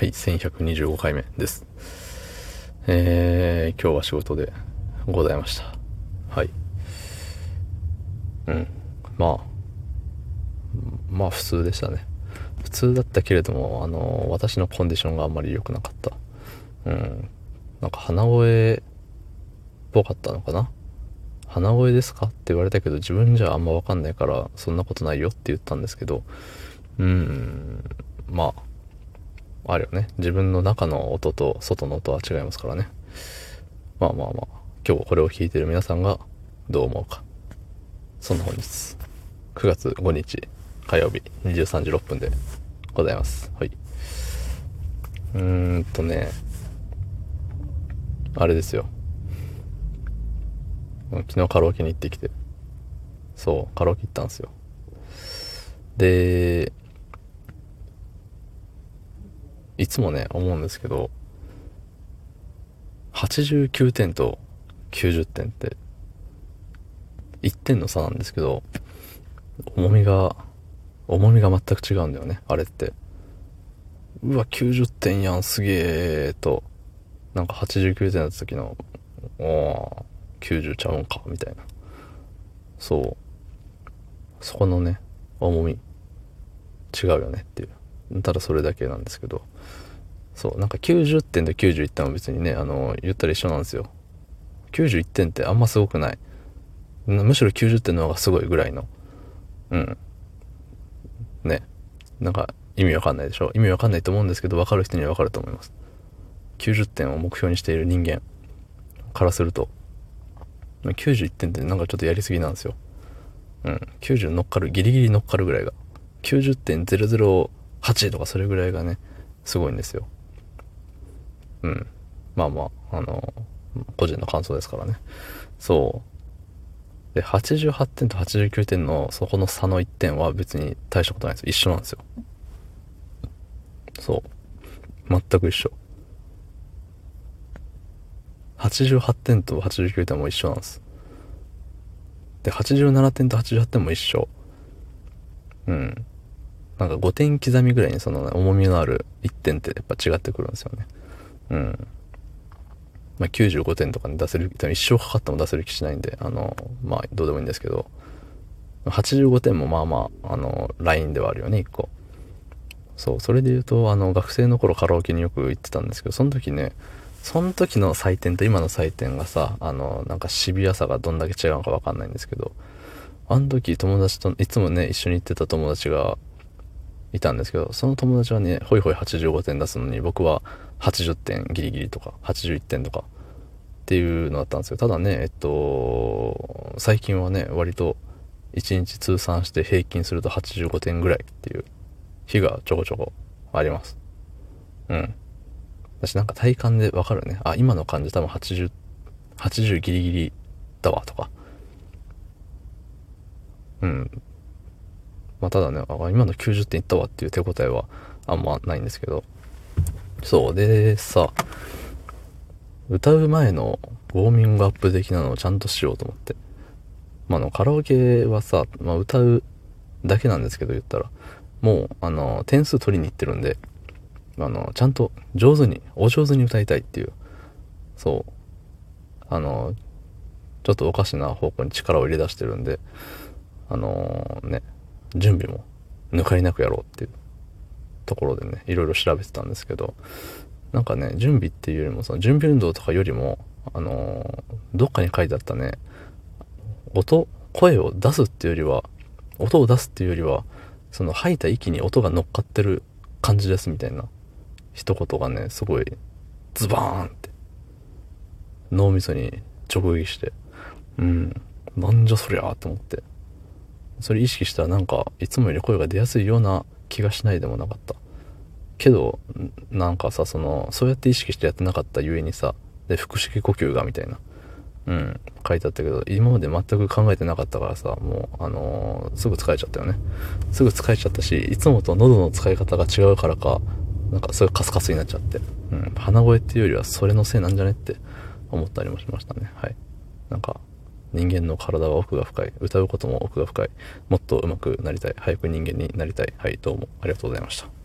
はい、1125回目です。えー、今日は仕事でございました。はい。うん。まあ、まあ普通でしたね。普通だったけれども、あの、私のコンディションがあんまり良くなかった。うん。なんか鼻声っぽかったのかな？鼻声ですか？って言われたけど、自分じゃあんまわかんないから、そんなことないよって言ったんですけど、うーん、まあ、あるよね。自分の中の音と外の音は違いますからね。まあまあまあ、今日これを聞いてる皆さんがどう思うか。そんな本日、9月5日火曜日23時6分でございます。はい。うーんとね、あれですよ。昨日カラオケに行ってきて。そう、カラオケ行ったんですよ。で、いつもね、思うんですけど、89点と90点って、1点の差なんですけど、重みが、重みが全く違うんだよね、あれって。うわ、90点やん、すげえ、と、なんか89点だった時の、おー、90ちゃうんか、みたいな。そう。そこのね、重み、違うよねっていう。ただそれだけなんですけど。そう、なんか90点と91点は別にね、あの、言ったら一緒なんですよ。91点ってあんますごくない。むしろ90点の方がすごいぐらいの。うん。ね。なんか意味わかんないでしょ意味わかんないと思うんですけど、わかる人にはわかると思います。90点を目標にしている人間からすると、91点ってなんかちょっとやりすぎなんですよ。うん。90乗っかる、ギリギリ乗っかるぐらいが90.00。90.008とかそれぐらいがね、すごいんですよ。うん。まあまあ、あの、個人の感想ですからね。そう。で、88点と89点のそこの差の1点は別に大したことないんです。一緒なんですよ。そう。全く一緒。88点と89点も一緒なんです。で、87点と88点も一緒。うん。なんか5点刻みぐらいにその、重みのある1点ってやっぱ違ってくるんですよね。うん。まあ、95点とかに出せる、一生かかっても出せる気しないんで、あの、まあ、どうでもいいんですけど、85点もまあまあ、あの、ラインではあるよね、1個。そう、それで言うと、あの、学生の頃カラオケによく行ってたんですけど、その時ね、その時の採点と今の採点がさ、あの、なんかシビアさがどんだけ違うのかわかんないんですけど、あの時友達と、いつもね、一緒に行ってた友達がいたんですけど、その友達はね、ホイホイ85点出すのに、僕は80点ギリギリとか、81点とか、っていうのだったんですけど、ただね、えっと、最近はね、割と1日通算して平均すると85点ぐらいっていう日がちょこちょこあります。うん。私なんか体感でわかるね。あ、今の感じ多分80、80ギリギリだわとか。うん。まあただね、あ今の90点いったわっていう手応えはあんまないんですけど。そう。で、さ、歌う前のウォーミングアップ的なのをちゃんとしようと思って。まあ、の、カラオケはさ、まあ、歌うだけなんですけど言ったら、もう、あの、点数取りに行ってるんで、あの、ちゃんと上手に、お上手に歌いたいっていう、そう、あの、ちょっとおかしな方向に力を入れ出してるんで、あのね、準備も抜かりなくやろうっていうところでね、いろいろ調べてたんですけど、なんかね、準備っていうよりも、その準備運動とかよりも、あのどっかに書いてあったね、音、声を出すっていうよりは、音を出すっていうよりは、その吐いた息に音が乗っかってる感じですみたいな一言がね、すごいズバーンって脳みそに直撃して、うん、なんじゃそりゃーと思って。それ意識したらなんか、いつもより声が出やすいような気がしないでもなかった。けど、なんかさ、その、そうやって意識してやってなかったゆえにさ、で、腹式呼吸がみたいな、うん、書いてあったけど、今まで全く考えてなかったからさ、もう、あのーすぐ疲れちゃったよね。すぐ疲れちゃったし、いつもと喉の使い方が違うからか、なんかすごいカスカスになっちゃって、うん、鼻声っていうよりはそれのせいなんじゃねって思ったりもしましたね。はい。人間の体は奥が深い。歌うことも奥が深い。もっと上手くなりたい。早く人間になりたい。はい、どうもありがとうございました。